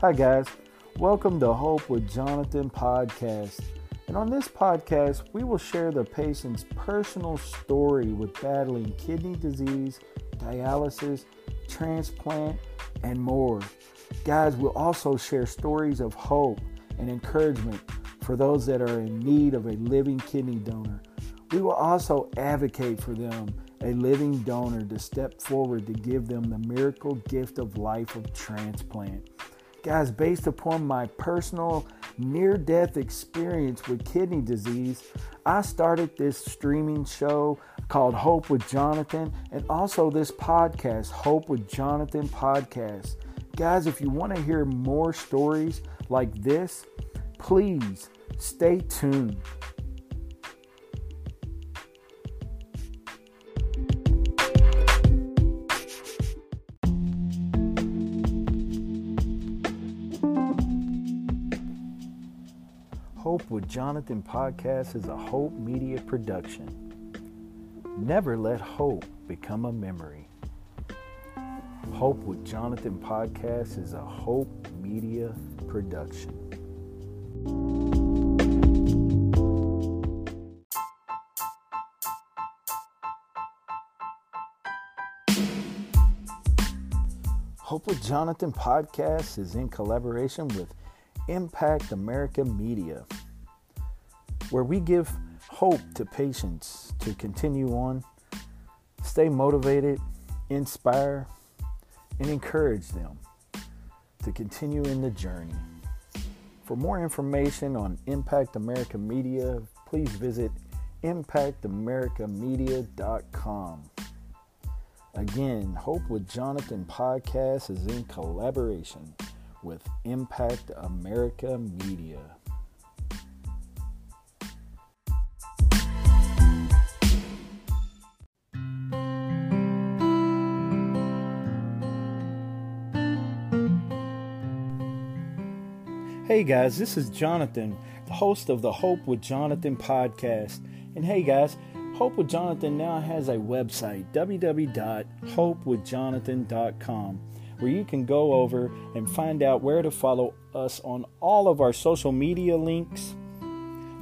Hi, guys. Welcome to Hope with Jonathan podcast. And on this podcast, we will share the patient's personal story with battling kidney disease, dialysis, transplant, and more. Guys, we'll also share stories of hope and encouragement for those that are in need of a living kidney donor. We will also advocate for them, a living donor, to step forward to give them the miracle gift of life of transplant. Guys, based upon my personal near death experience with kidney disease, I started this streaming show called Hope with Jonathan and also this podcast, Hope with Jonathan Podcast. Guys, if you want to hear more stories like this, please stay tuned. Hope with Jonathan podcast is a Hope Media production. Never let hope become a memory. Hope with Jonathan podcast is a Hope Media production. Hope with Jonathan podcast is in collaboration with Impact America Media, where we give hope to patients to continue on, stay motivated, inspire, and encourage them to continue in the journey. For more information on Impact America Media, please visit impactamericamedia.com. Again, Hope with Jonathan podcast is in collaboration with Impact America Media. Hey guys, this is Jonathan, the host of the Hope with Jonathan podcast. And hey guys, Hope with Jonathan now has a website, www.hopewithjonathan.com where you can go over and find out where to follow us on all of our social media links,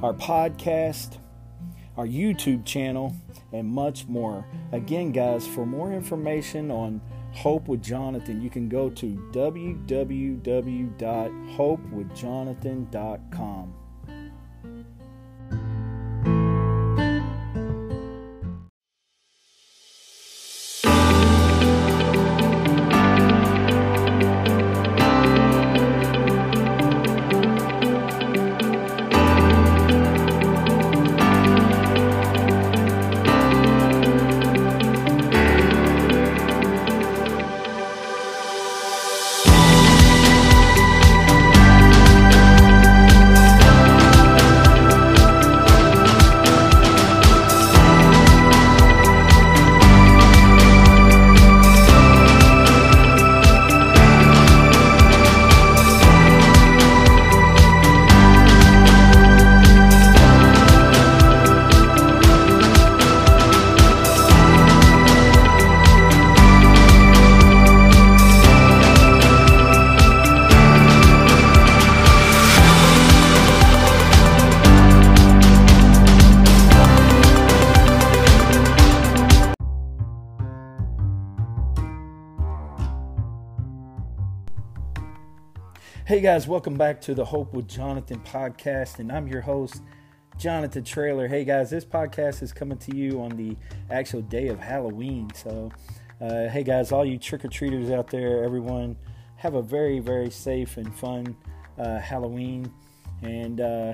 our podcast, our YouTube channel, and much more. Again, guys, for more information on Hope with Jonathan, you can go to www.hopewithjonathan.com. Hey guys, welcome back to the Hope with Jonathan podcast, and I'm your host, Jonathan Trailer. Hey guys, this podcast is coming to you on the actual day of Halloween. So, uh, hey guys, all you trick or treaters out there, everyone, have a very, very safe and fun uh, Halloween. And uh,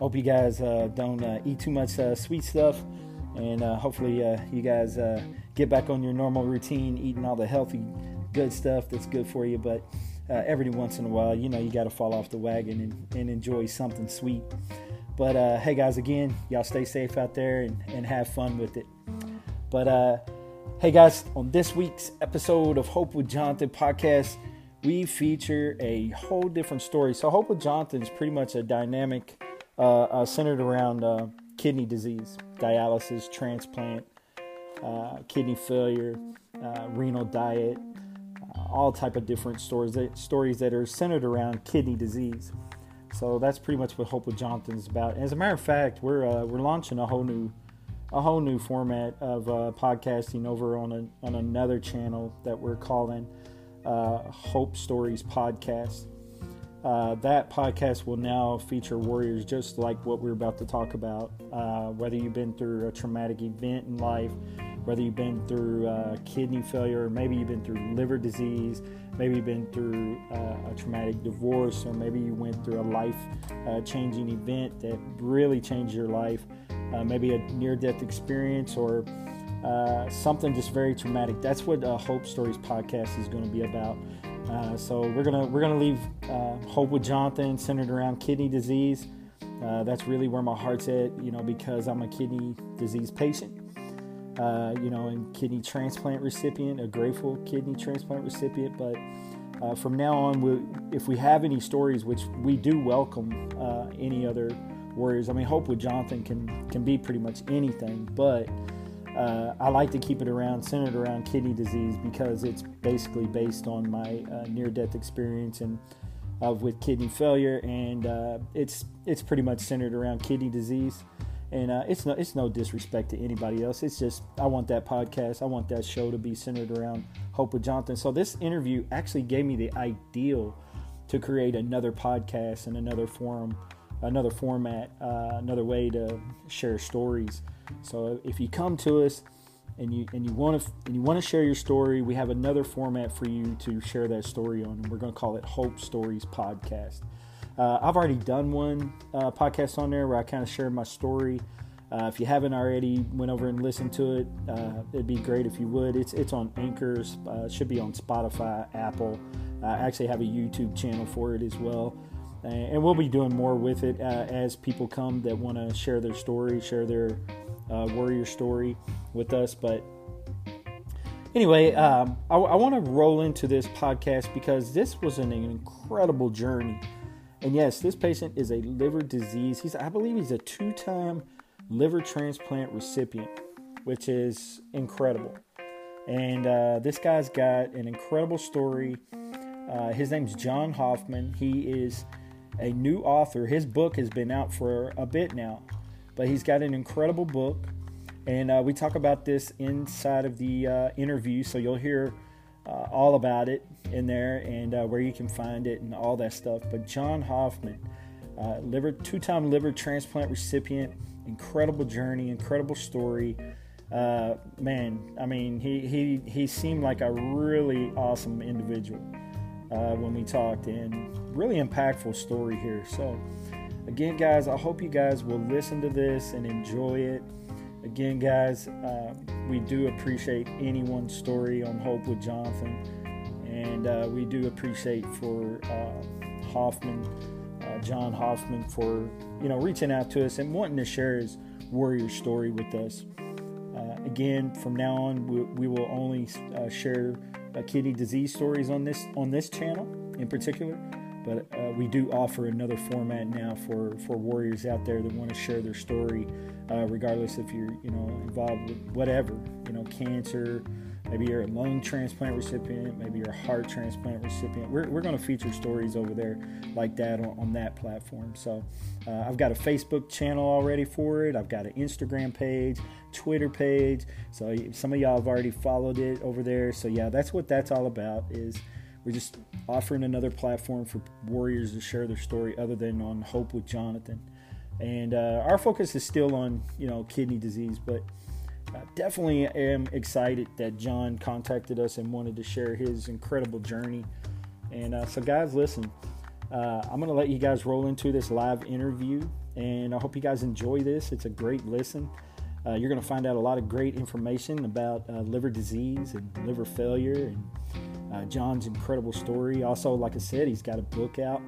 hope you guys uh, don't uh, eat too much uh, sweet stuff and hopefully you guys get back on your normal routine, eating all the healthy, good stuff that's good for you. But uh, every once in a while, you know, you got to fall off the wagon and, and enjoy something sweet. But uh, hey, guys, again, y'all stay safe out there and, and have fun with it. But uh, hey, guys, on this week's episode of Hope with Jonathan podcast, we feature a whole different story. So, Hope with Jonathan is pretty much a dynamic uh, uh, centered around uh, kidney disease, dialysis, transplant, kidney failure, renal diet, all type of different stories that, stories that are centered around kidney disease. So that's pretty much what Hope with Jonathan is about. As a matter of fact, we're uh, we're launching a whole new a whole new format of uh, podcasting over on a, on another channel that we're calling uh, Hope Stories Podcast. Uh, that podcast will now feature warriors just like what we're about to talk about. Uh, whether you've been through a traumatic event in life, whether you've been through uh, kidney failure, maybe you've been through liver disease, maybe you've been through uh, a traumatic divorce, or maybe you went through a life uh, changing event that really changed your life, uh, maybe a near death experience, or uh, something just very traumatic. That's what uh, Hope Stories podcast is going to be about. so we're gonna we're gonna leave Hope with Jonathan centered around kidney disease. that's really where my heart's at, you know, because I'm a kidney disease patient uh, you know, and kidney transplant recipient, a grateful kidney transplant recipient. But uh, from now on, we, if we have any stories, which we do welcome uh, any other warriors. I mean, Hope with Jonathan can can be pretty much anything, but uh, I like to keep it around centered around kidney disease because it's basically based on my uh, near-death experience and with kidney failure, and uh, it's it's pretty much centered around kidney disease and uh, it's no it's no disrespect to anybody else. It's just I want that podcast, I want that show to be centered around Hope with Jonathan. So this interview actually gave me the ideal to create another podcast and another forum, another format, uh, another way to share stories. So if you come to us and you and you want to and you want to share your story, we have another format for you to share that story on, and we're going to call it Hope Stories Podcast. Uh, I've already done one uh, podcast on there where I kind of shared my story. Uh, if you haven't already went over and listened to it, uh, it'd be great if you would. It's it's on Anchors, uh, should be on Spotify, Apple. I actually have a YouTube channel for it as well, and we'll be doing more with it uh, as people come that want to share their story, share their warrior story with us. But anyway, um, I, I want to roll into this podcast because this was an incredible journey. And yes, this patient is a liver disease. He's, I believe, he's a two-time liver transplant recipient, which is incredible. And uh, this guy's got an incredible story. Uh, his name's John Hoffman. He is a new author. His book has been out for a bit now, but he's got an incredible book. And uh, we talk about this inside of the uh, interview, so you'll hear uh, all about it in there and uh, where you can find it and all that stuff. But John Hoffman, uh, liver two-time liver transplant recipient, incredible journey, incredible story. Uh, man, I mean, he, he he seemed like a really awesome individual uh, when we talked, and really impactful story here. So, again, guys, I hope you guys will listen to this and enjoy it. Again, guys, uh, we do appreciate anyone's story on Hope with Jonathan, and uh, we do appreciate for uh, Hoffman, uh, John Hoffman, for you know reaching out to us and wanting to share his warrior story with us. Uh, again, from now on, we, we will only uh, share kidney disease stories on this on this channel in particular but uh, we do offer another format now for, for warriors out there that want to share their story, uh, regardless if you're you know involved with whatever you know cancer, maybe you're a lung transplant recipient, maybe you're a heart transplant recipient. We're, we're going to feature stories over there like that on, on that platform. So uh, I've got a Facebook channel already for it. I've got an Instagram page, Twitter page. So some of y'all have already followed it over there. So yeah, that's what that's all about. Is we're just offering another platform for warriors to share their story other than on Hope with Jonathan. And uh, our focus is still on, you know, kidney disease, but uh, definitely am excited that John contacted us and wanted to share his incredible journey. And uh, so, guys, listen, uh, I'm going to let you guys roll into this live interview, and I hope you guys enjoy this. It's a great listen. Uh, you're going to find out a lot of great information about uh, liver disease and liver failure and uh, John's incredible story. Also, like I said, he's got a book out,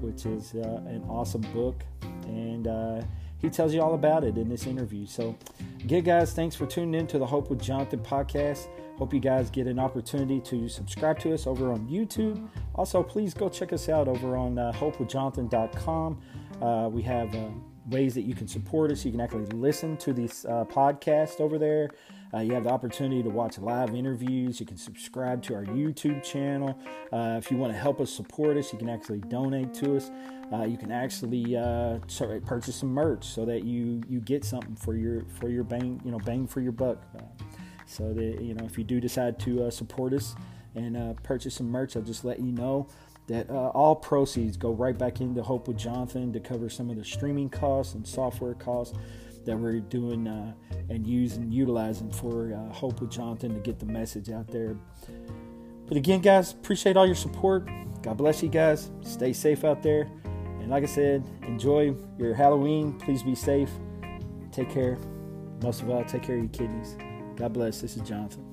which is uh, an awesome book. And uh, he tells you all about it in this interview. So, again, guys, thanks for tuning in to the Hope with Jonathan podcast. Hope you guys get an opportunity to subscribe to us over on YouTube. Also, please go check us out over on uh, hopewithjonathan.com. Uh, we have uh, ways that you can support us. You can actually listen to this uh, podcast over there. Uh, you have the opportunity to watch live interviews. You can subscribe to our YouTube channel. Uh, if you want to help us support us, you can actually donate to us. Uh, you can actually uh, sorry, purchase some merch so that you you get something for your for your bang you know bang for your buck. Uh, so that you know if you do decide to uh, support us and purchase some merch, I'll just let you know that uh, all proceeds go right back into Hope with Jonathan to cover some of the streaming costs and software costs that we're doing uh, and using, utilizing for uh, Hope with Jonathan to get the message out there. But again, guys, appreciate all your support. God bless you guys. Stay safe out there. And like I said, enjoy your Halloween. Please be safe. Take care. Most of all, take care of your kidneys. God bless. This is Jonathan.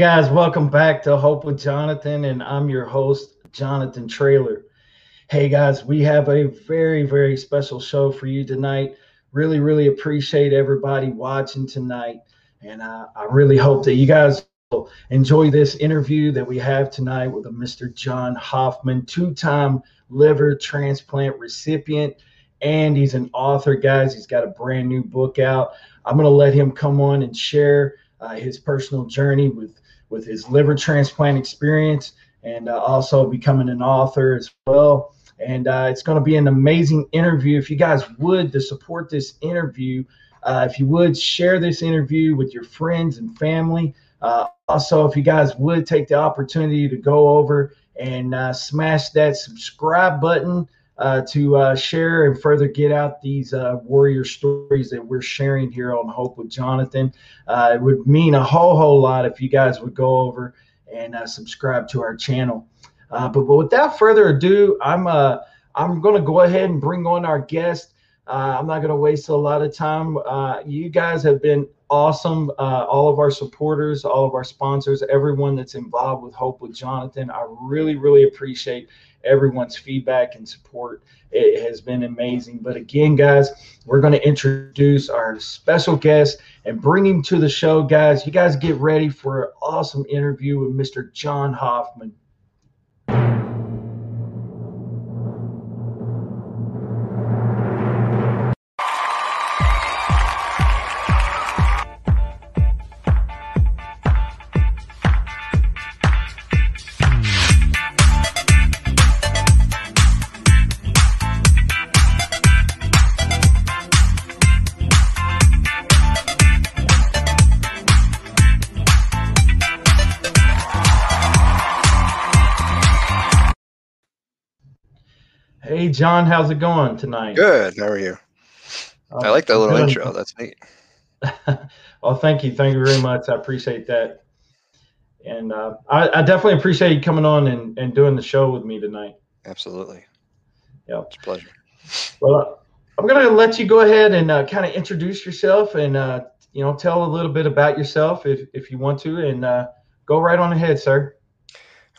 Guys, welcome back to Hope with Jonathan, and I'm your host, Jonathan Trailer. Hey guys, we have a very, very special show for you tonight. Really, really appreciate everybody watching tonight, and uh, I really hope that you guys will enjoy this interview that we have tonight with a Mr. John Hoffman, two time liver transplant recipient, and he's an author, guys. He's got a brand new book out. I'm going to let him come on and share uh, his personal journey with with his liver transplant experience and uh, also becoming an author as well. And uh, it's going to be an amazing interview. If you guys would to support this interview, uh, if you would share this interview with your friends and family. Uh, also, if you guys would take the opportunity to go over and uh, smash that subscribe button uh, to uh, share and further get out these uh, warrior stories that we're sharing here on Hope with Jonathan. Uh, it would mean a whole, whole lot if you guys would go over and uh, subscribe to our channel. Uh, but, but without further ado, I'm I'm going to go ahead and bring on our guest. I'm not going to waste a lot of time. you guys have been awesome. all of our supporters, all of our sponsors, everyone that's involved with Hope with Jonathan. I really, really appreciate everyone's feedback and support. It has been amazing. But again, guys, we're going to introduce our special guest and bring him to the show, guys. You guys get ready for an awesome interview with Mr. John Hoffman. John, how's it going tonight? Good. How are you? I like that little intro. That's neat. well, thank you. Thank you very much. I appreciate that. And uh, I, I, definitely appreciate you coming on and, and doing the show with me tonight. Absolutely. Yeah. It's a pleasure. Well, I'm going to let you go ahead and uh, kind of introduce yourself and uh, you know tell a little bit about yourself if if you want to, and uh, go right on ahead, sir.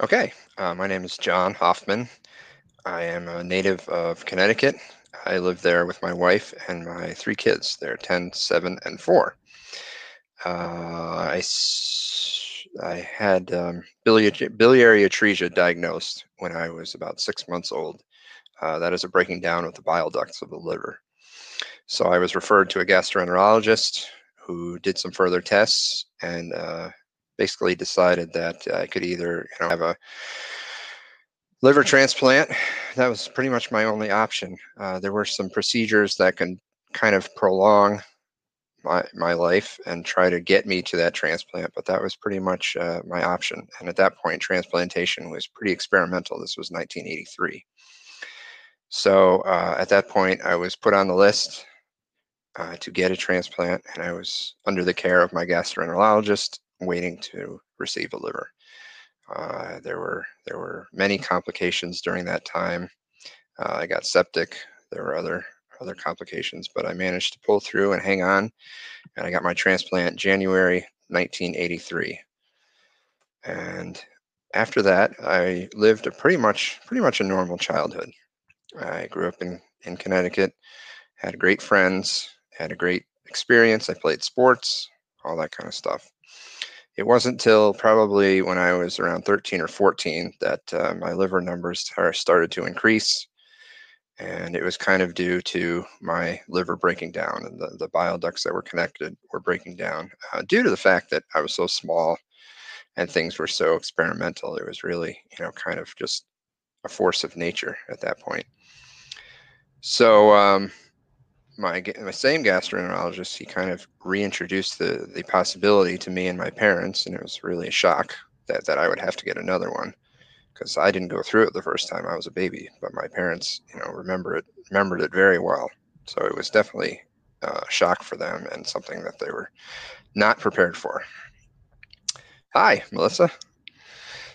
Okay, uh, my name is John Hoffman. I am a native of Connecticut. I live there with my wife and my three kids. They're 10, 7, and 4. Uh, I, I had um, biliary, biliary atresia diagnosed when I was about six months old. Uh, that is a breaking down of the bile ducts of the liver. So I was referred to a gastroenterologist who did some further tests and uh, basically decided that I could either you know, have a liver transplant. That was pretty much my only option. Uh, there were some procedures that can kind of prolong my my life and try to get me to that transplant, but that was pretty much uh, my option. And at that point, transplantation was pretty experimental. This was 1983. So uh, at that point, I was put on the list uh, to get a transplant, and I was under the care of my gastroenterologist, waiting to receive a liver. Uh, there were there were many complications during that time. Uh, I got septic. There were other other complications, but I managed to pull through and hang on, and I got my transplant January 1983. And after that, I lived a pretty much pretty much a normal childhood. I grew up in in Connecticut, had great friends, had a great experience. I played sports, all that kind of stuff it wasn't until probably when I was around 13 or 14 that uh, my liver numbers started to increase. And it was kind of due to my liver breaking down and the, the bile ducts that were connected were breaking down uh, due to the fact that I was so small and things were so experimental. It was really, you know, kind of just a force of nature at that point. So, um, my my same gastroenterologist, he kind of reintroduced the the possibility to me and my parents, and it was really a shock that that I would have to get another one because I didn't go through it the first time I was a baby, but my parents, you know, remember it remembered it very well. So it was definitely a shock for them and something that they were not prepared for. Hi, Melissa.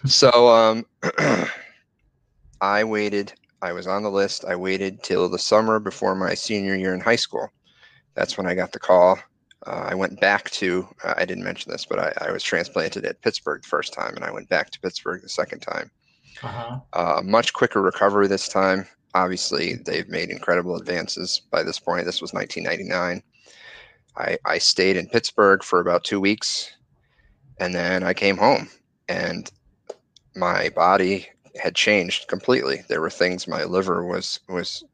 So um, I waited I was on the list. I waited till the summer before my senior year in high school. That's when I got the call. Uh, I went back to, uh, I didn't mention this, but I, I, was transplanted at Pittsburgh the first time, and I went back to Pittsburgh the second time. Uh-huh. Uh, much quicker recovery this time. Obviously, they've made incredible advances by this point. This was 1999. I, I stayed in Pittsburgh for about two weeks, and then I came home, and my body had changed completely. There were things my liver was was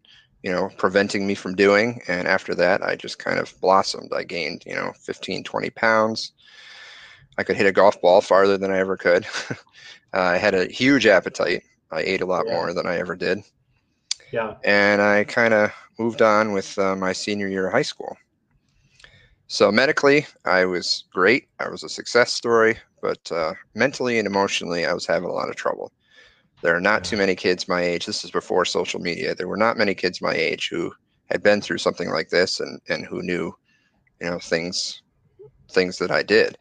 you know preventing me from doing and after that i just kind of blossomed. I gained you know 15 20 pounds. I could hit a golf ball farther than i ever could. Uh, i had a huge appetite. I ate a lot yeah. more than i ever did. Yeah. And i kind of moved on with uh, my senior year of high school. So medically i was great. I was a success story but uh, mentally and emotionally i was having a lot of trouble there are not too many kids my age. This is before social media. There were not many kids my age who had been through something like this and, and who knew, you know, things things that I did.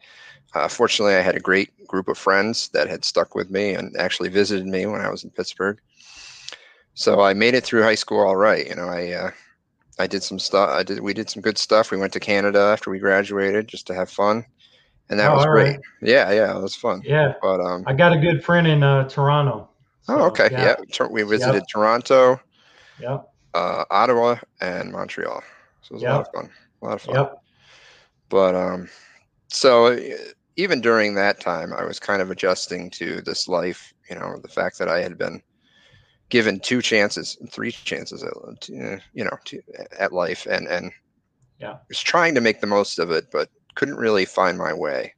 Uh, fortunately, I had a great group of friends that had stuck with me and actually visited me when I was in Pittsburgh. So I made it through high school all right. You know, I uh, I did some stuff. I did we did some good stuff. We went to Canada after we graduated just to have fun, and that oh, was great. Right. Yeah, yeah, it was fun. Yeah, but um, I got a good friend in uh, Toronto. Oh, so, oh, okay. Yeah. yeah. We visited yep. Toronto, yep. Uh, Ottawa, and Montreal. So it was yep. a lot of fun. A lot of fun. Yep. But um, so even during that time, I was kind of adjusting to this life. You know, the fact that I had been given two chances, three chances, at, you know, to, at life, and and yeah, was trying to make the most of it, but couldn't really find my way.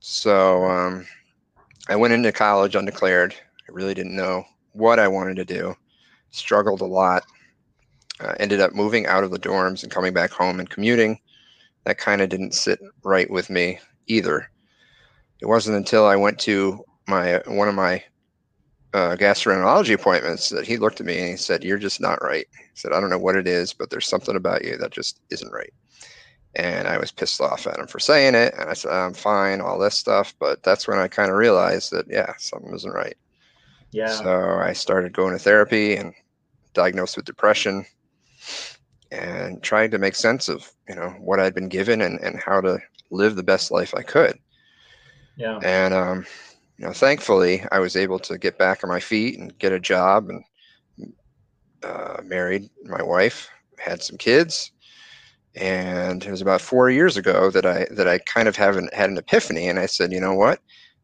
So um, I went into college undeclared I really didn't know what I wanted to do. Struggled a lot. Uh, ended up moving out of the dorms and coming back home and commuting. That kind of didn't sit right with me either. It wasn't until I went to my one of my uh, gastroenterology appointments that he looked at me and he said, "You're just not right." He said, "I don't know what it is, but there's something about you that just isn't right." And I was pissed off at him for saying it. And I said, "I'm fine, all this stuff," but that's when I kind of realized that yeah, something isn't right. Yeah. So I started going to therapy and diagnosed with depression and trying to make sense of you know what I'd been given and, and how to live the best life I could. Yeah. And um, you know, thankfully, I was able to get back on my feet and get a job and uh, married my wife, had some kids, and it was about four years ago that I that I kind of haven't had an epiphany, and I said, you know what,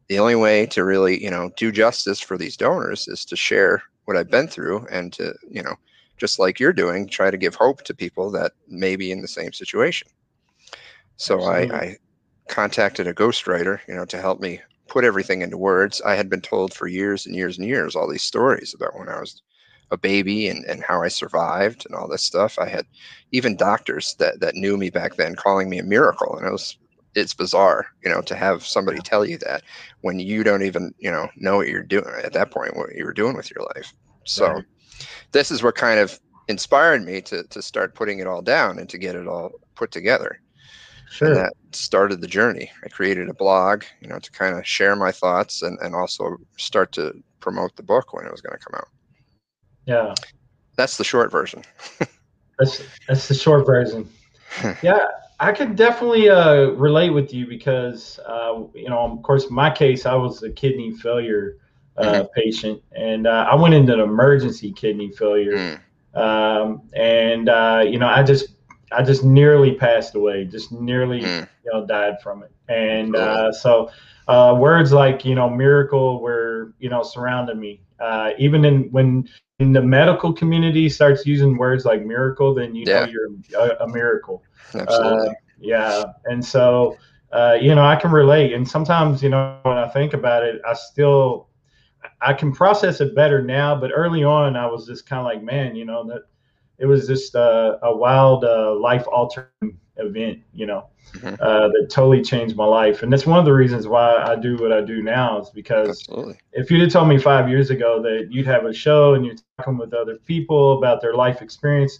the only way to really you know do justice for these donors is to share what I've been through and to you know just like you're doing, try to give hope to people that may be in the same situation. So I, I contacted a ghostwriter, you know, to help me put everything into words. I had been told for years and years and years all these stories about when I was a baby and, and how I survived and all this stuff. I had even doctors that, that knew me back then calling me a miracle. And it was it's bizarre, you know, to have somebody tell you that when you don't even, you know, know what you're doing at that point, what you were doing with your life. So right this is what kind of inspired me to to start putting it all down and to get it all put together. Sure. And that started the journey. I created a blog, you know, to kind of share my thoughts and, and also start to promote the book when it was going to come out. Yeah. That's the short version. that's that's the short version. yeah, I can definitely uh, relate with you because uh, you know, of course, my case, I was a kidney failure uh, mm-hmm. patient, and uh, I went into an emergency kidney failure, mm. um, and uh, you know I just I just nearly passed away, just nearly mm. you know died from it, and uh, so uh, words like you know miracle were you know surrounding me, uh, even in when in the medical community starts using words like miracle, then you yeah. know you're a, a miracle. Absolutely. yeah, and so. Uh, you know, I can relate. And sometimes, you know, when I think about it, I still I can process it better now, but early on, I was just kind of like, man, you know, that it was just uh, a wild, uh, life altering event, you know, mm-hmm. uh, that totally changed my life. And that's one of the reasons why I do what I do now is because Absolutely. if you'd have told me five years ago that you'd have a show and you're talking with other people about their life experience,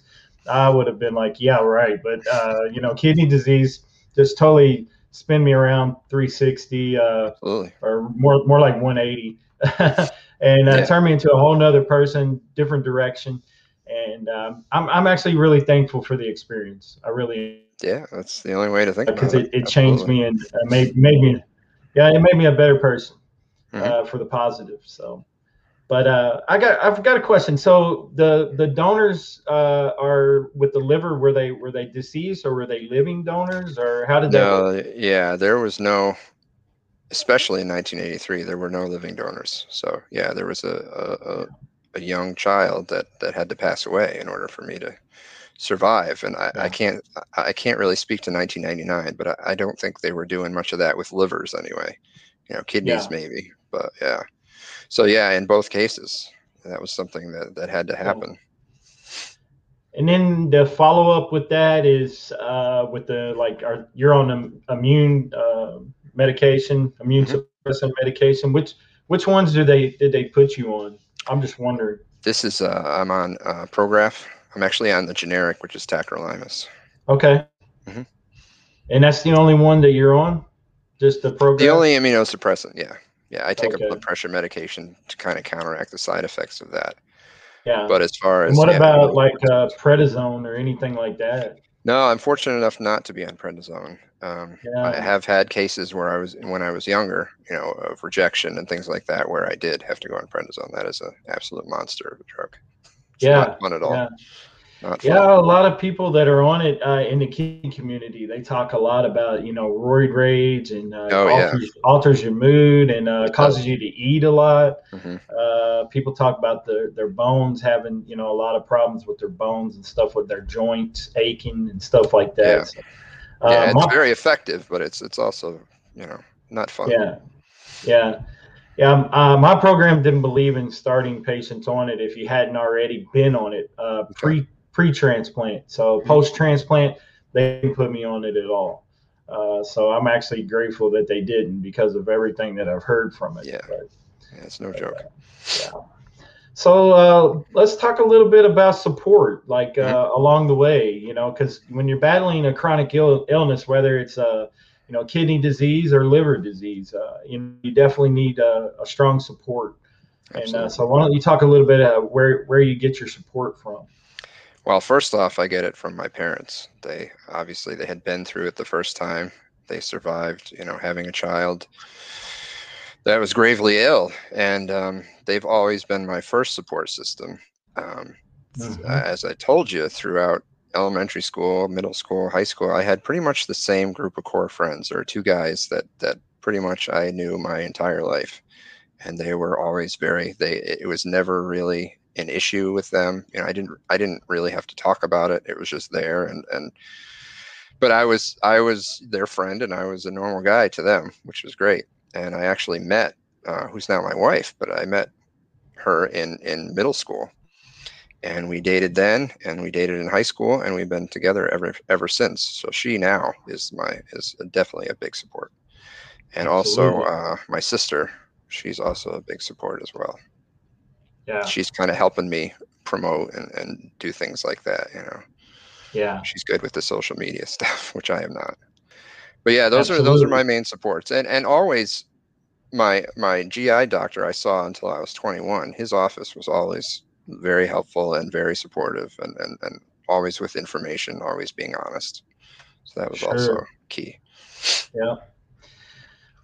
I would have been like, yeah, right. But, uh, you know, kidney disease just totally spin me around 360 uh, or more, more like 180 and uh, yeah. turned me into a whole nother person, different direction. And um, I'm, I'm actually really thankful for the experience. I really yeah, that's the only way to think because it, it, it changed me and uh, made made me yeah, it made me a better person mm-hmm. uh, for the positive. So, but uh, I got I've got a question. So the the donors uh, are with the liver. Were they were they deceased or were they living donors or how did no, that? No, yeah, there was no especially in 1983, there were no living donors. So yeah, there was a, a, a young child that, that had to pass away in order for me to survive. And I, yeah. I can't I can't really speak to 1999, but I, I, don't think they were doing much of that with livers anyway. You know, kidneys yeah. maybe, but yeah. So yeah, in both cases, that was something that that had to happen. And then the follow up with that is uh, with the like, are you're on immune uh, medication, immune mm-hmm. suppressant medication. Which which ones do they did they put you on? I'm just wondering. This is uh, I'm on uh, Prograf. I'm actually on the generic, which is tacrolimus. Okay. Mm-hmm. And that's the only one that you're on, just the Prograf. The only immunosuppressant, yeah, yeah. I take okay. a blood pressure medication to kind of counteract the side effects of that. Yeah. But as far as and what yeah, about like uh, prednisone or anything like that? No, I'm fortunate enough not to be on prednisone. Um, yeah. I have had cases where I was when I was younger, you know, of rejection and things like that, where I did have to go on prednisone. That is an absolute monster of a drug. It's yeah, not fun at all. Yeah. Yeah, a lot of people that are on it uh, in the kidney community, they talk a lot about you know roid rage and uh, oh, alters, yeah. alters your mood and uh, causes you to eat a lot. Mm-hmm. Uh, people talk about their their bones having you know a lot of problems with their bones and stuff with their joints aching and stuff like that. Yeah, so, yeah uh, it's my, very effective, but it's it's also you know not fun. Yeah, yeah. Yeah, um, uh, my program didn't believe in starting patients on it if you hadn't already been on it. Uh, pre pre-transplant. So mm-hmm. post-transplant, they didn't put me on it at all. Uh, so I'm actually grateful that they didn't because of everything that I've heard from it. Yeah, but, yeah it's no joke. Uh, yeah. So uh, let's talk a little bit about support, like uh, mm-hmm. along the way. You know, because when you're battling a chronic Ill- illness, whether it's a you know kidney disease or liver disease, uh, you, you definitely need a, a strong support And uh, so, why don't you talk a little bit uh, where where you get your support from? Well, first off, I get it from my parents. They obviously they had been through it the first time. They survived, you know, having a child that was gravely ill, and um, they've always been my first support system. Um, mm-hmm. As I told you, throughout elementary school, middle school, high school, I had pretty much the same group of core friends. There two guys that that pretty much I knew my entire life, and they were always very. They it was never really an issue with them. You know, I didn't I didn't really have to talk about it. It was just there, and and but I was I was their friend, and I was a normal guy to them, which was great. And I actually met uh, who's now my wife, but I met her in in middle school and we dated then and we dated in high school and we've been together ever ever since. So she now is my is definitely a big support. And Absolutely. also uh, my sister she's also a big support as well. Yeah. She's kind of helping me promote and, and do things like that you know. Yeah. She's good with the social media stuff which i am not. But yeah those Absolutely. are those are my main supports. And and always my my gi doctor i saw until i was 21 his office was always very helpful and very supportive and, and, and always with information, always being honest. So that was sure. also key. Yeah.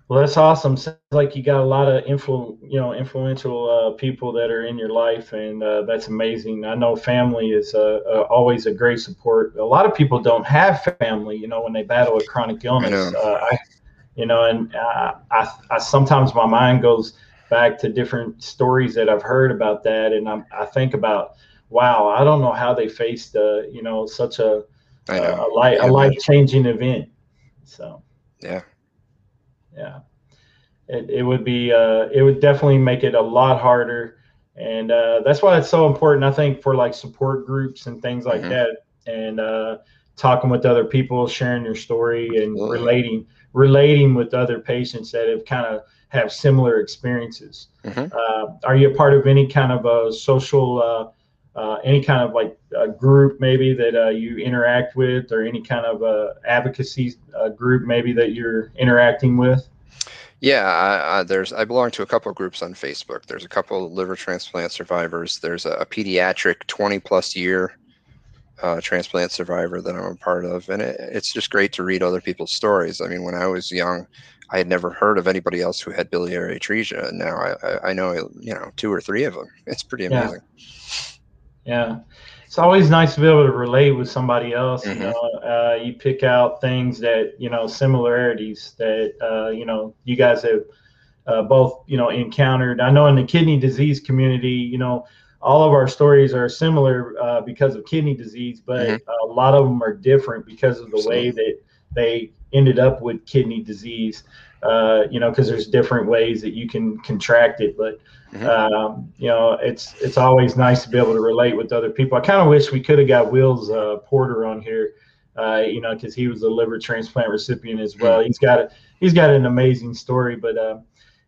Well, that's awesome. Sounds like you got a lot of influ, you know, influential uh, people that are in your life, and uh, that's amazing. I know family is uh, uh always a great support. A lot of people don't have family, you know, when they battle a chronic illness. I, uh, I you know, and uh, I, I sometimes my mind goes back to different stories that I've heard about that, and I'm, I think about, wow, I don't know how they faced, uh, you know, such a uh, a, life a life changing event. So yeah, yeah, it it would be uh, it would definitely make it a lot harder, and uh, that's why it's so important. I think for like support groups and things like mm-hmm. that, and uh, talking with other people, sharing your story, and Absolutely. relating relating with other patients that have kind of have similar experiences. Mm-hmm. Uh, are you a part of any kind of a social, uh, uh, any kind of like a group maybe that uh, you interact with, or any kind of uh, advocacy uh, group maybe that you're interacting with? Yeah, I, I, there's. I belong to a couple of groups on Facebook. There's a couple liver transplant survivors. There's a, a pediatric 20 plus year uh, transplant survivor that I'm a part of, and it, it's just great to read other people's stories. I mean, when I was young, I had never heard of anybody else who had biliary atresia, and now I, I know you know two or three of them. It's pretty amazing. Yeah. yeah. It's always nice to be able to relate with somebody else. Mm-hmm. You know, uh, you pick out things that you know similarities that uh, you know you guys have uh, both you know encountered. I know in the kidney disease community, you know, all of our stories are similar uh, because of kidney disease, but mm-hmm. a lot of them are different because of the Absolutely. way that they ended up with kidney disease. Uh, you know, because there's different ways that you can contract it, but mm-hmm. um, you know, it's it's always nice to be able to relate with other people. I kind of wish we could have got Will's uh, Porter on here, uh, you know, because he was a liver transplant recipient as well. Mm-hmm. He's got a he's got an amazing story, but uh,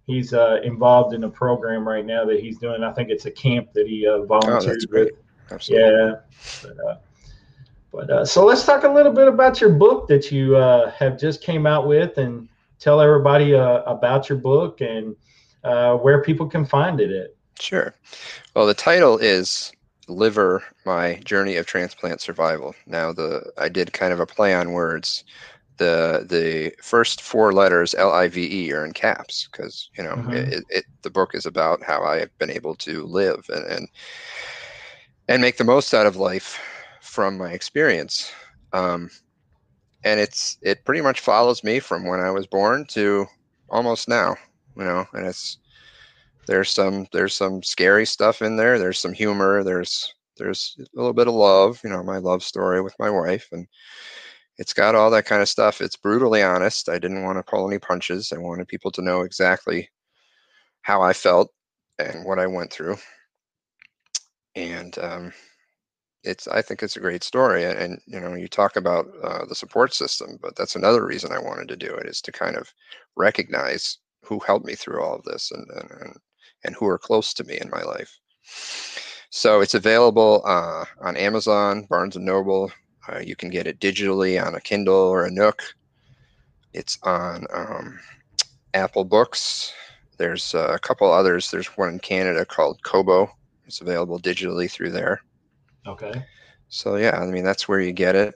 he's uh, involved in a program right now that he's doing. I think it's a camp that he uh, oh, volunteers with. Absolutely. Yeah. But, but uh, so let's talk a little bit about your book that you uh, have just came out with, and tell everybody uh, about your book and uh, where people can find it at. Sure. Well, the title is "Liver: My Journey of Transplant Survival." Now, the I did kind of a play on words. The the first four letters L I V E are in caps because you know mm-hmm. it, it, the book is about how I have been able to live and and and make the most out of life from my experience. Um, and it's it pretty much follows me from when I was born to almost now, you know, and it's there's some there's some scary stuff in there. There's some humor. There's there's a little bit of love, you know, my love story with my wife, and it's got all that kind of stuff. It's brutally honest. I didn't want to pull any punches. I wanted people to know exactly how I felt and what I went through. And um, it's I think it's a great story, and, you know you talk about uh, the support system, but that's another reason I wanted to do it is to kind of recognize who helped me through all of this and and and who are close to me in my life. So it's available uh, on Amazon, Barnes and Noble. Uh, you can get it digitally on a Kindle or a Nook. It's on um, Apple Books. There's uh, a couple others. There's one in Canada called Kobo. It's available digitally through there. Okay. So yeah, I mean that's where you get it,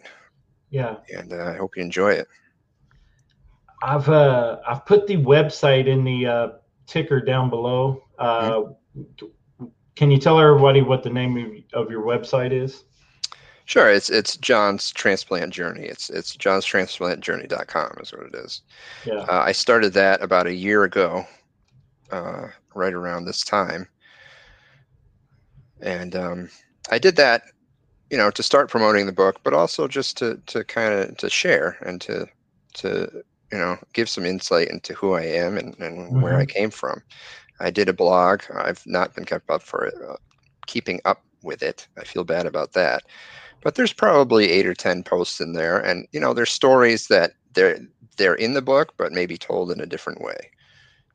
Yeah. and uh, I hope you enjoy it. I've uh, I've put the website in the uh, ticker down below. Uh, Mm-hmm. Can you tell everybody what the name of, your website is? Sure, it's it's John's transplant journey. It's it's johnstransplantjourney.com is what it is. Yeah. Uh, I started that about a year ago, uh, right around this time, and um, I did that, you know, to start promoting the book, but also just to to kind of to share and to to you know give some insight into who I am and, and where I came from. I did a blog. I've not been kept up for it, uh, keeping up with it. I feel bad about that, but there's probably eight or ten posts in there, and you know, there's stories that they're they're in the book, but maybe told in a different way.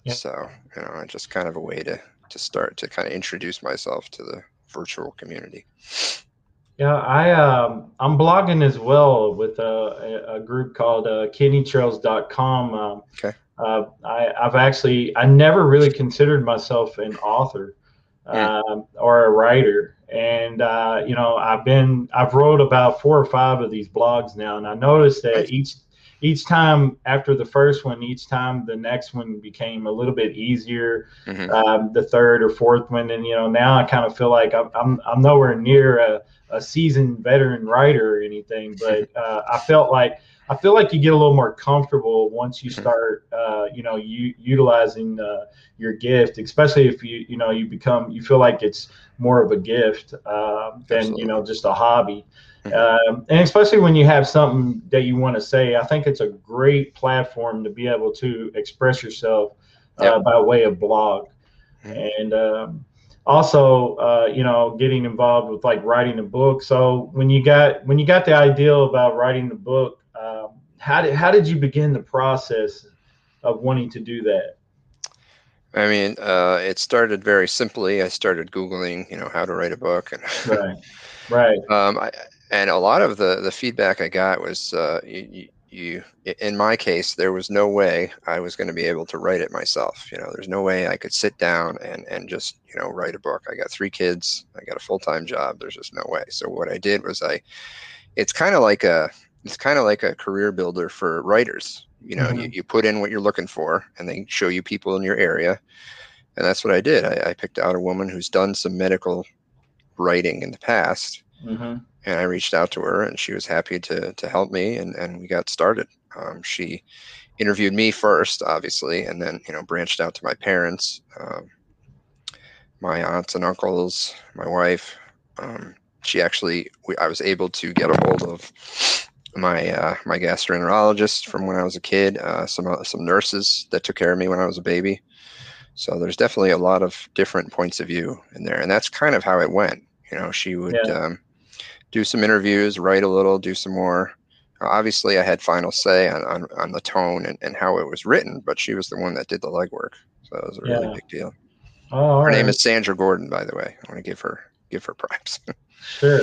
Yeah. So you know, just kind of a way to to start to kind of introduce myself to the virtual community. Yeah, I um, I'm blogging as well with a, a- group called uh, kidneytrails.com. Um, Okay. Uh, I, I've actually I never really considered myself an author Yeah. um, or a writer, and uh, you know I've been I've wrote about four or five of these blogs now, and I noticed that Nice. each each time after the first one, each time the next one became a little bit easier Mhm. um, the third or fourth one, and you know now I kind of feel like I'm I'm, I'm nowhere near a, a seasoned veteran writer or anything, but uh, I felt like I feel like you get a little more comfortable once you Mhm. start, uh, you know, you utilizing uh, your gift, especially if you you know you become you feel like it's more of a gift uh, than Absolutely. you know just a hobby. Mhm. Um, and especially when you have something that you want to say, I think it's a great platform to be able to express yourself uh, Yep. by way of blog. Mhm. And um, also, uh, you know, getting involved with like writing a book. So when you got when you got the idea about writing the book, um, how did how did you begin the process of wanting to do that? I mean, uh, it started very simply. I started Googling, you know, how to write a book, and Right, right, um, I, and a lot of the the feedback I got was uh, you, you, you. In my case, there was no way I was going to be able to write it myself. You know, there's no way I could sit down and and just you know write a book. I got three kids. I got a full time job. There's just no way. So what I did was I. It's kind of like a. It's kind of like a career builder for writers. You know, you, Mhm. you put in what you're looking for, and they show you people in your area, and that's what I did. I, I picked out a woman who's done some medical writing in the past, hmm and I reached out to her, and she was happy to to help me, and and we got started. Um, she interviewed me first, obviously, and then you know branched out to my parents, um, my aunts and uncles, my wife. Um, she actually, we, I was able to get a hold of my uh, my gastroenterologist from when I was a kid, uh, some uh, some nurses that took care of me when I was a baby. So there's definitely a lot of different points of view in there, and that's kind of how it went. You know, she would Yeah. Do some interviews, write a little, do some more. Obviously, I had final say on, on, on the tone and, and how it was written, but she was the one that did the legwork. So that was a really Yeah. big deal. Oh, all Her right. name is Sandra Gordon, by the way. I want to give her give her props. Sure.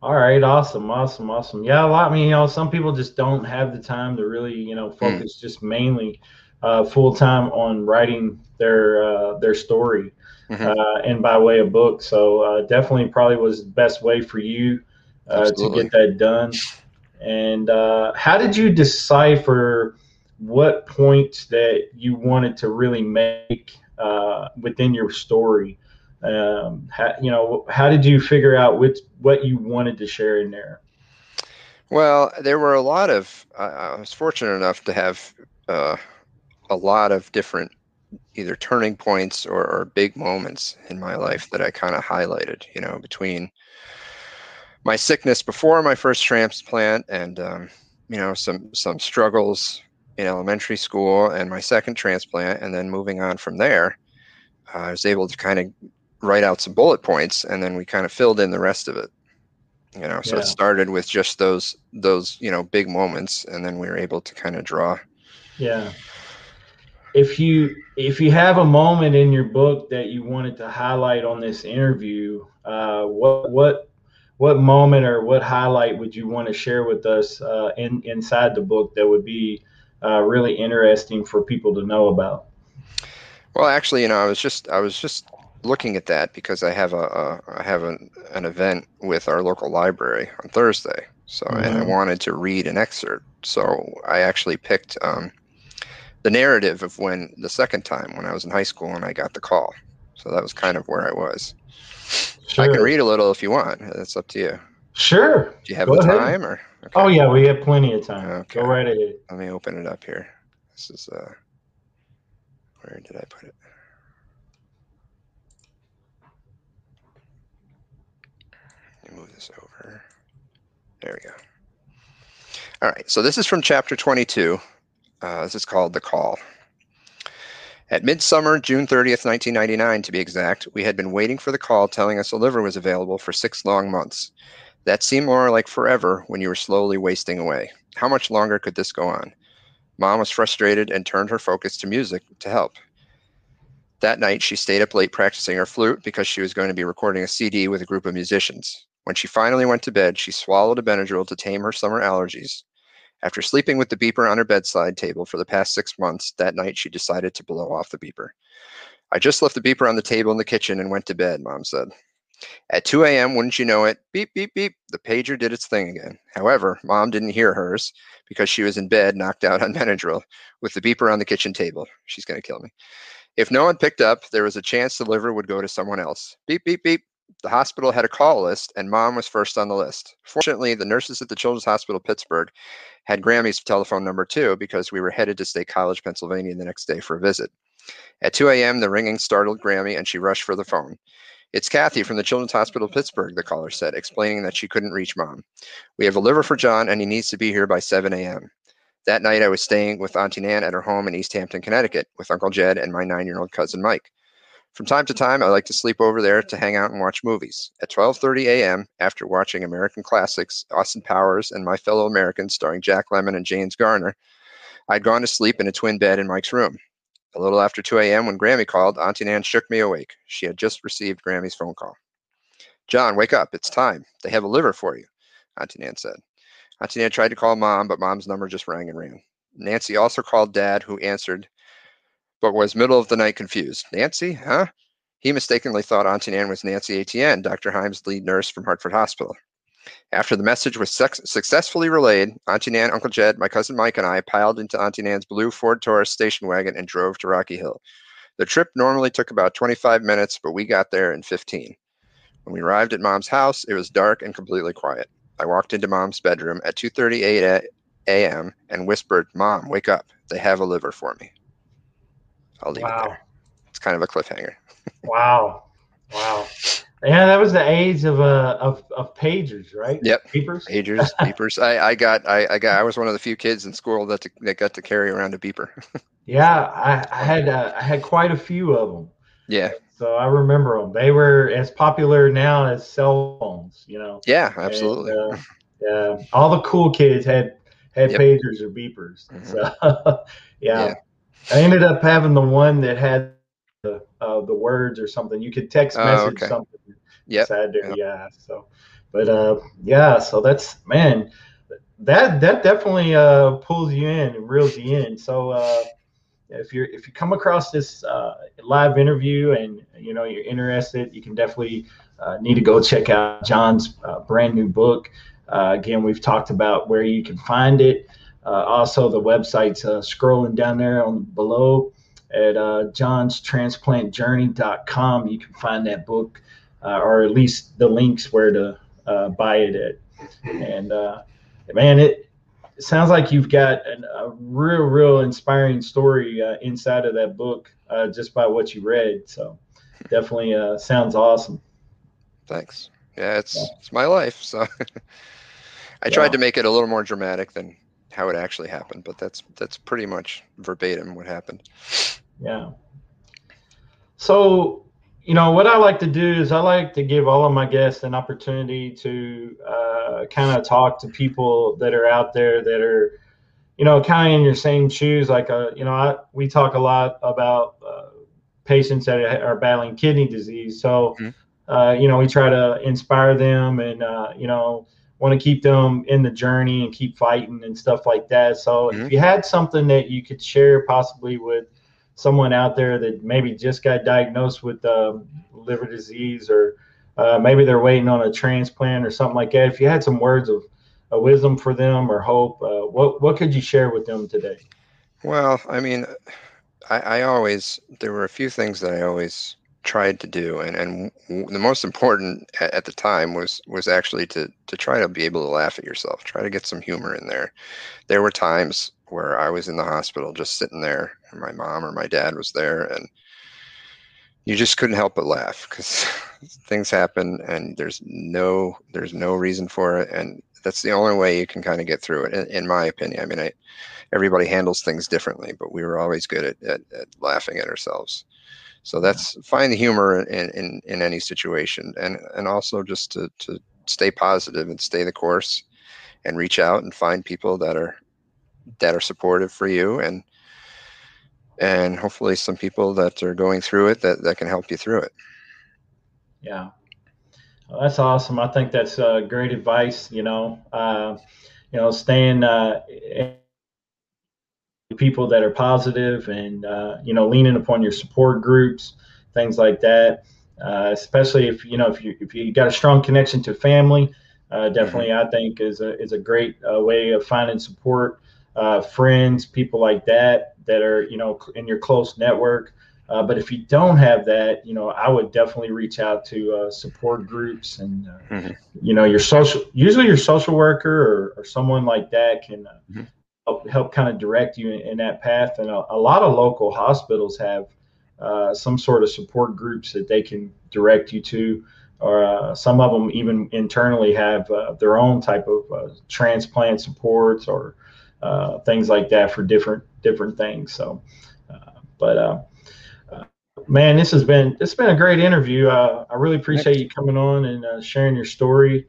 All right. Awesome. Awesome. Awesome. Yeah. A lot. I mean, you know, some people just don't have the time to really, you know, focus just mainly uh, full time on writing their uh, their story. Uh, and by way of book. So uh, definitely, probably was the best way for you uh, to get that done. And uh, how did you decipher what points that you wanted to really make uh, within your story? um, how, you know, how did you figure out which what you wanted to share in there? Well, there were a lot of. I I was fortunate enough to have uh, a lot of different either turning points or, or big moments in my life that I kind of highlighted. You know, between my sickness before my first transplant and um, you know some some struggles in elementary school and my second transplant, and then moving on from there, uh, I was able to kind of write out some bullet points, and then we kind of filled in the rest of it you know so Yeah. it started with just those those you know big moments and then we were able to kind of draw Yeah. If you if you have a moment in your book that you wanted to highlight on this interview, uh, what what what moment or what highlight would you want to share with us uh, in inside the book that would be uh, really interesting for people to know about? Well, actually, you know, I was just I was just looking at that because I have a, a I have an, an event with our local library on Thursday. So mm-hmm. and I mm-hmm. wanted to read an excerpt. So I actually picked um, the narrative of when the second time when I was in high school and I got the call. So that was kind of where I was. Sure. I can read a little if you want. That's up to you. Sure. Do you have Go the ahead. time or? Okay. Oh yeah, we have plenty of time. Okay. Go right ahead. Let me open it up here. This is uh, where did I put it? Let me move this over. There we go. All right, so this is from chapter 22. Uh, this is called The Call. At midsummer, June 30th, 1999, to be exact, we had been waiting for the call telling us a liver was available for six long months. That seemed more like forever when you were slowly wasting away. How much longer could this go on? Mom was frustrated and turned her focus to music to help. That night, she stayed up late practicing her flute because she was going to be recording a CD with a group of musicians. When she finally went to bed, she swallowed a Benadryl to tame her summer allergies. After sleeping with the beeper on her bedside table for the past six months, that night she decided to blow off the beeper. I just left the beeper on the table in the kitchen and went to bed, Mom said. At 2 a.m., wouldn't you know it, beep, beep, beep, the pager did its thing again. However, Mom didn't hear hers because she was in bed, knocked out on Benadryl, with the beeper on the kitchen table. She's going to kill me. If no one picked up, there was a chance the liver would go to someone else. Beep, beep, beep. The hospital had a call list, and mom was first on the list. Fortunately, the nurses at the Children's Hospital Pittsburgh had Grammy's telephone number too because we were headed to State College, Pennsylvania the next day for a visit. At 2 a.m., the ringing startled Grammy, and she rushed for the phone. It's Kathy from the Children's Hospital Pittsburgh, the caller said, explaining that she couldn't reach mom. We have a liver for John, and he needs to be here by 7 a.m. That night, I was staying with Auntie Nan at her home in East Hampton, Connecticut, with Uncle Jed and my nine year old cousin Mike. From time to time, I like to sleep over there to hang out and watch movies. At 12:30 a.m., after watching American classics, Austin Powers and My Fellow Americans, starring Jack Lemmon and James Garner, I'd gone to sleep in a twin bed in Mike's room. A little after 2 a.m., when Grammy called, Auntie Nan shook me awake. She had just received Grammy's phone call. John, wake up! It's time. They have a liver for you, Auntie Nan said. Auntie Nan tried to call mom, but mom's number just rang and rang. Nancy also called dad, who answered, but was middle of the night confused. Nancy, huh? He mistakenly thought Auntie Nan was Nancy Etienne, Dr. Himes' lead nurse from Hartford Hospital. After the message was successfully relayed, Auntie Nan, Uncle Jed, my cousin Mike, and I piled into Auntie Nan's blue Ford Taurus station wagon and drove to Rocky Hill. The trip normally took about 25 minutes, but we got there in 15. When we arrived at Mom's house, it was dark and completely quiet. I walked into mom's bedroom at 2:38 a.m. and whispered, "Mom, wake up! They have a liver for me." I'll leave wow. it there. It's kind of a cliffhanger. wow, wow. Yeah, that was the age of uh of, of pagers, right? Yep. Beepers. Pagers, beepers. I, I got I, I got I was one of the few kids in school that to, that got to carry around a beeper. yeah, I, I had uh, I had quite a few of them. Yeah. So I remember them. They were as popular now as cell phones, you know. Yeah, absolutely. And, uh, yeah, all the cool kids had had yep. pagers or beepers. Mm-hmm. So yeah. yeah. I ended up having the one that had the uh, the words or something. You could text oh, message okay. something. Yeah. Yep. Yeah. So, but uh, yeah. So that's man, that that definitely uh pulls you in and reels you in. So uh, if you're if you come across this uh, live interview and you know you're interested, you can definitely uh, need to go check out John's uh, brand new book. Uh, again, we've talked about where you can find it. Uh, also, the website's uh, scrolling down there on below at uh, johnstransplantjourney.com. You can find that book, or at least the links where to buy it at. And man, it it sounds like you've got an, a real, real inspiring story uh, inside of that book uh, just by what you read. So definitely uh, sounds awesome. Thanks. Yeah, it's yeah. it's my life. So I yeah. tried to make it a little more dramatic than how it actually happened, but that's that's pretty much verbatim what happened. Yeah. So you know what I like to do is I like to give all of my guests an opportunity to uh, kind of talk to people that are out there that are, you know, kind of in your same shoes. Like, uh, you know, I, we talk a lot about uh, patients that are battling kidney disease. So, mm-hmm. uh, you know, we try to inspire them and, uh, you know, want to keep them in the journey and keep fighting and stuff like that. So, mm-hmm. if you had something that you could share possibly with someone out there that maybe just got diagnosed with um, liver disease or uh, maybe they're waiting on a transplant or something like that. If you had some words of, of wisdom for them or hope, uh, what what could you share with them today? Well, I mean, I, I always there were a few things that I always tried to do, and and the most important at, at, the time was was actually to to try to be able to laugh at yourself, try to get some humor in there. There were times where I was in the hospital just sitting there, and my mom or my dad was there, and you just couldn't help but laugh because things happen, and there's no there's no reason for it, and that's the only way you can kind of get through it, in, in my opinion. I mean, I everybody handles things differently, but we were always good at, at, at laughing at ourselves. So that's find the humor in, in, in any situation and, and also just to, to stay positive and stay the course and reach out and find people that are that are supportive for you and and hopefully some people that are going through it that, that can help you through it. Yeah. Well, that's awesome. I think that's uh, great advice. You know, uh, you know, staying uh, people that are positive and uh, you know leaning upon your support groups things like that uh, especially if you know if you if you got a strong connection to family uh, definitely mm-hmm. i think is a is a great uh, way of finding support uh, friends people like that that are you know in your close network uh, but if you don't have that you know i would definitely reach out to support groups and mm-hmm. you know your social usually your social worker or, or someone like that can mm-hmm help, help kind of direct you in, in that path. And a, a, lot of local hospitals have uh, some sort of support groups that they can direct you to, or uh, some of them even internally have uh, their own type of uh, transplant supports or uh, things like that for different different things. So, uh, but man, this has been it's been a great interview. I really appreciate you coming on and sharing your story.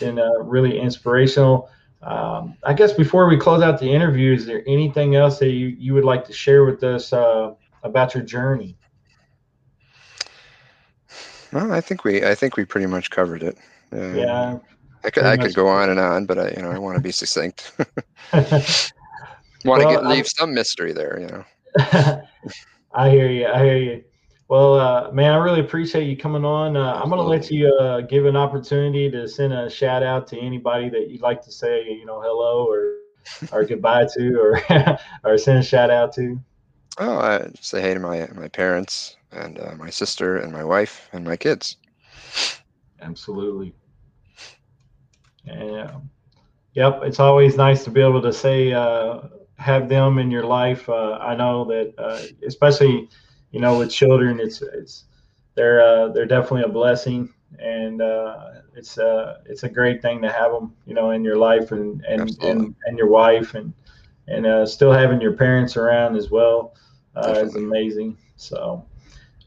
been really inspirational. Um, I guess before we close out the interview, is there anything else that you, you would like to share with us uh, about your journey? Well, I think we I think we pretty much covered it. Um, yeah. I could I could go on and on, but I you know I want to be succinct. want well, to get, leave I'm, some mystery there, you know. I hear you. I hear you. Well, uh, man, I really appreciate you coming on. Uh, I'm going to let you uh, give an opportunity to send a shout out to anybody that you'd like to say, you know, hello or or goodbye to, or or send a shout out to. Oh, I say hey to my my parents and uh, my sister and my wife and my kids. Absolutely. Yeah. Yep. It's always nice to be able to say uh, have them in your life. Uh, I know that, especially you know, with children, it's it's they're uh, they're definitely a blessing, and uh, it's uh, it's a great thing to have them, you know, in your life and and and, and your wife and and uh, still having your parents around as well uh, is amazing. So,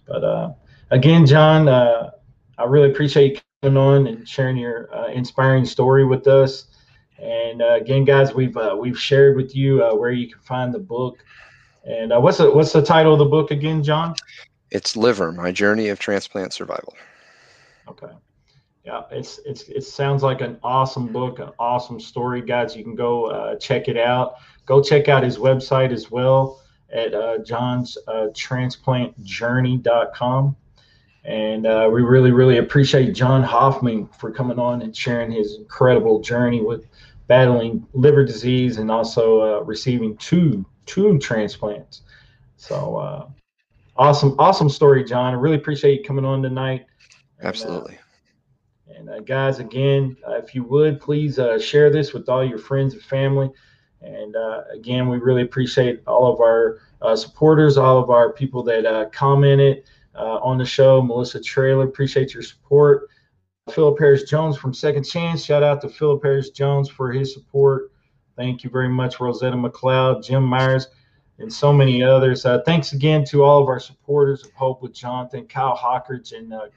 but uh, again, John, uh, I really appreciate you coming on and sharing your uh, inspiring story with us. And uh, again, guys, we've uh, we've shared with you uh, where you can find the book. And uh, what's the what's the title of the book again, John? It's Liver: My Journey of Transplant Survival. Okay. Yeah, it's it's it sounds like an awesome book, an awesome story, guys. You can go uh, check it out. Go check out his website as well at uh, John's uh, transplantjourney.com. And uh, we really, really appreciate John Hoffman for coming on and sharing his incredible journey with battling liver disease and also uh, receiving two two transplants. So uh, awesome, awesome story, John. I really appreciate you coming on tonight. Absolutely. And, uh, and uh, guys, again, uh, if you would please uh, share this with all your friends and family. And uh, again, we really appreciate all of our supporters, all of our people that commented on the show. Melissa Trailer, appreciate your support. Philip Harris Jones from Second Chance. Shout out to Philip Harris Jones for his support. Thank you very much, Rosetta McLeod, Jim Myers, and so many others. Uh, thanks again to all of our supporters of Hope with Jonathan, Kyle Hawkridge, and uh,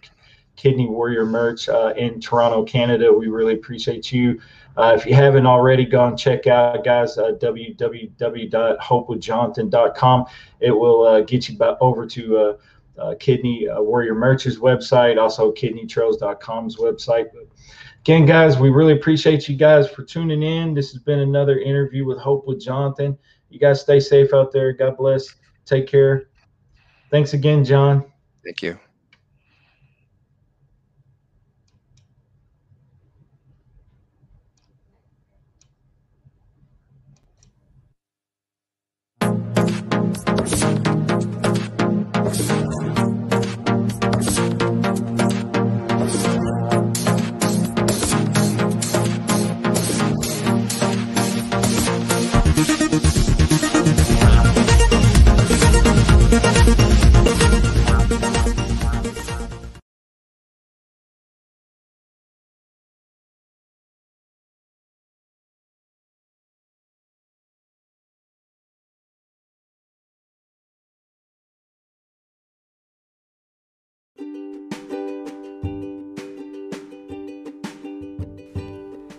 Kidney Warrior merch uh, in Toronto, Canada. We really appreciate you. Uh, if you haven't already, go and check out, guys, uh, www.hopewithjonathan.com. It will uh, get you over to uh, Kidney Warrior Merch's website, also kidneytrails.com's website. But Again, guys, we really appreciate you guys for tuning in. This has been another interview with Hope with Jonathan. You guys stay safe out there. God bless. Take care. Thanks again, John. Thank you.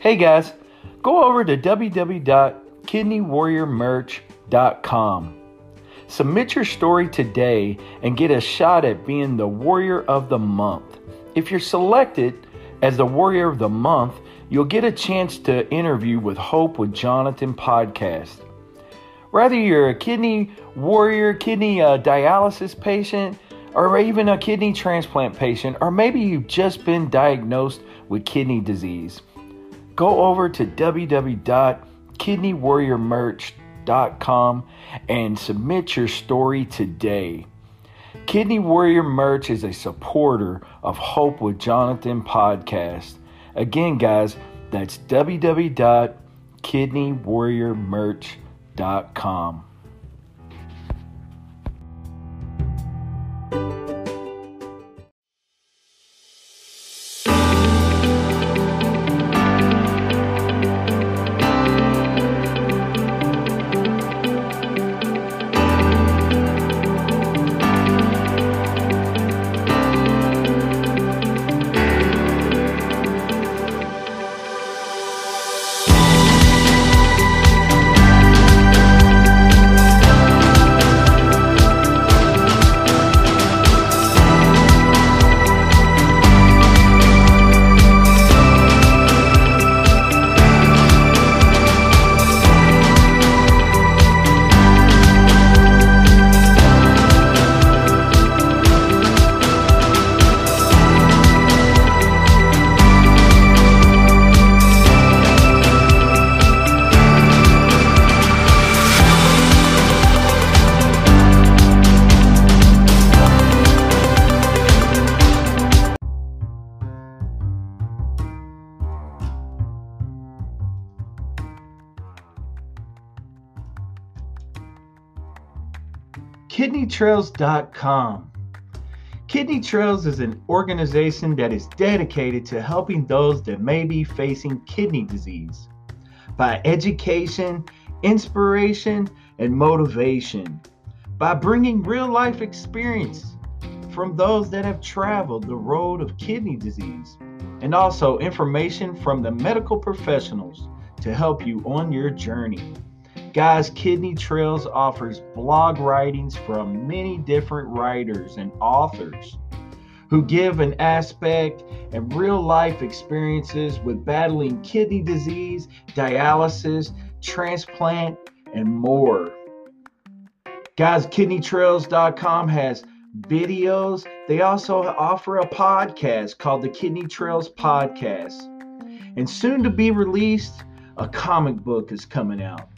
Hey guys, go over to www.kidneywarriormerch.com. Submit your story today and get a shot at being the Warrior of the Month. If you're selected as the Warrior of the Month, you'll get a chance to interview with Hope with Jonathan podcast. Whether you're a kidney warrior, kidney uh, dialysis patient, or even a kidney transplant patient, or maybe you've just been diagnosed with kidney disease go over to www.kidneywarriormerch.com and submit your story today. Kidney Warrior Merch is a supporter of Hope with Jonathan podcast. Again, guys, that's www.kidneywarriormerch.com. KidneyTrails.com. Kidney Trails is an organization that is dedicated to helping those that may be facing kidney disease by education, inspiration, and motivation, by bringing real life experience from those that have traveled the road of kidney disease, and also information from the medical professionals to help you on your journey. Guys, Kidney Trails offers blog writings from many different writers and authors who give an aspect and real life experiences with battling kidney disease, dialysis, transplant, and more. Guys, kidneytrails.com has videos. They also offer a podcast called the Kidney Trails Podcast. And soon to be released, a comic book is coming out.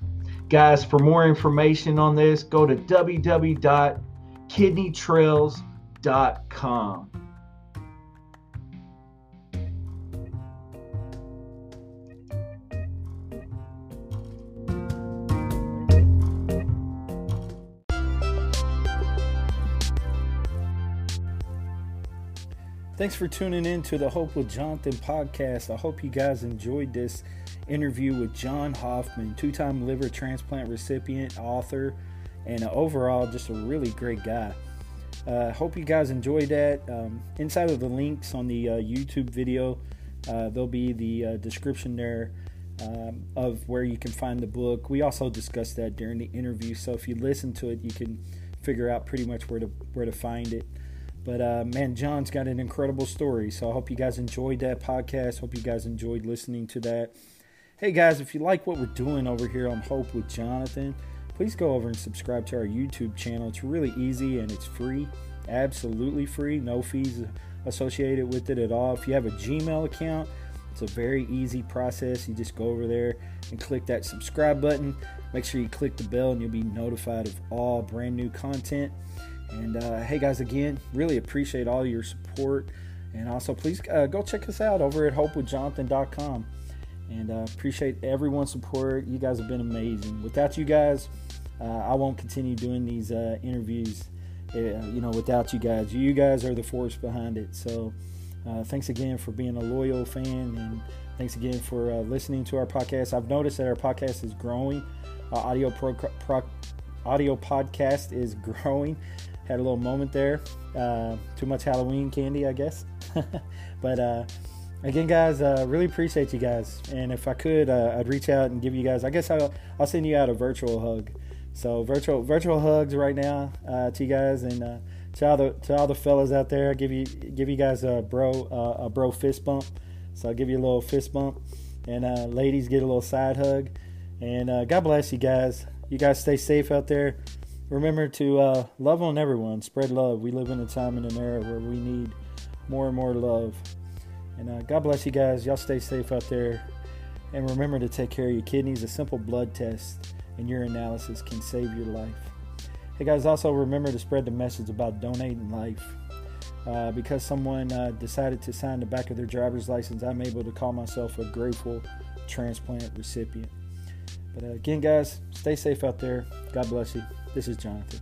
Guys, for more information on this, go to www.kidneytrails.com. Thanks for tuning in to the Hope with Jonathan podcast. I hope you guys enjoyed this interview with John Hoffman, two time liver transplant recipient, author, and overall just a really great guy. Uh, hope you guys enjoyed that. Um, inside of the links on the uh, YouTube video, uh, there'll be the uh, description there um, of where you can find the book. We also discussed that during the interview, so if you listen to it, you can figure out pretty much where to where to find it. But uh, man, John's got an incredible story, so I hope you guys enjoyed that podcast. Hope you guys enjoyed listening to that. Hey guys, if you like what we're doing over here on Hope with Jonathan, please go over and subscribe to our YouTube channel. It's really easy and it's free, absolutely free, no fees associated with it at all. If you have a Gmail account, it's a very easy process. You just go over there and click that subscribe button. Make sure you click the bell and you'll be notified of all brand new content. And uh, hey, guys, again, really appreciate all your support. And also, please uh, go check us out over at hopewithjonathan.com. And uh, appreciate everyone's support. You guys have been amazing. Without you guys, uh, I won't continue doing these uh, interviews. Uh, you know, without you guys, you guys are the force behind it. So, uh, thanks again for being a loyal fan, and thanks again for uh, listening to our podcast. I've noticed that our podcast is growing. audio pro, pro, audio podcast is growing. Had a little moment there. too much Halloween candy, I guess. but again, guys, uh, really appreciate you guys. And if I could, uh, I'd reach out and give you guys. I guess I'll, I'll send you out a virtual hug. So virtual virtual hugs right now uh, to you guys and uh, to all the to all the fellas out there. I give you give you guys a bro uh, a bro fist bump. So I'll give you a little fist bump, and uh, ladies get a little side hug. And God bless you guys. You guys stay safe out there. Remember to love on everyone. Spread love. We live in a time and an era where we need more and more love. And uh, God bless you guys. Y'all stay safe out there. And remember to take care of your kidneys. A simple blood test and urinalysis can save your life. Hey guys, also remember to spread the message about donating life. Uh, because someone uh, decided to sign the back of their driver's license, I'm able to call myself a grateful transplant recipient. But uh, again, guys, stay safe out there. God bless you. This is Jonathan.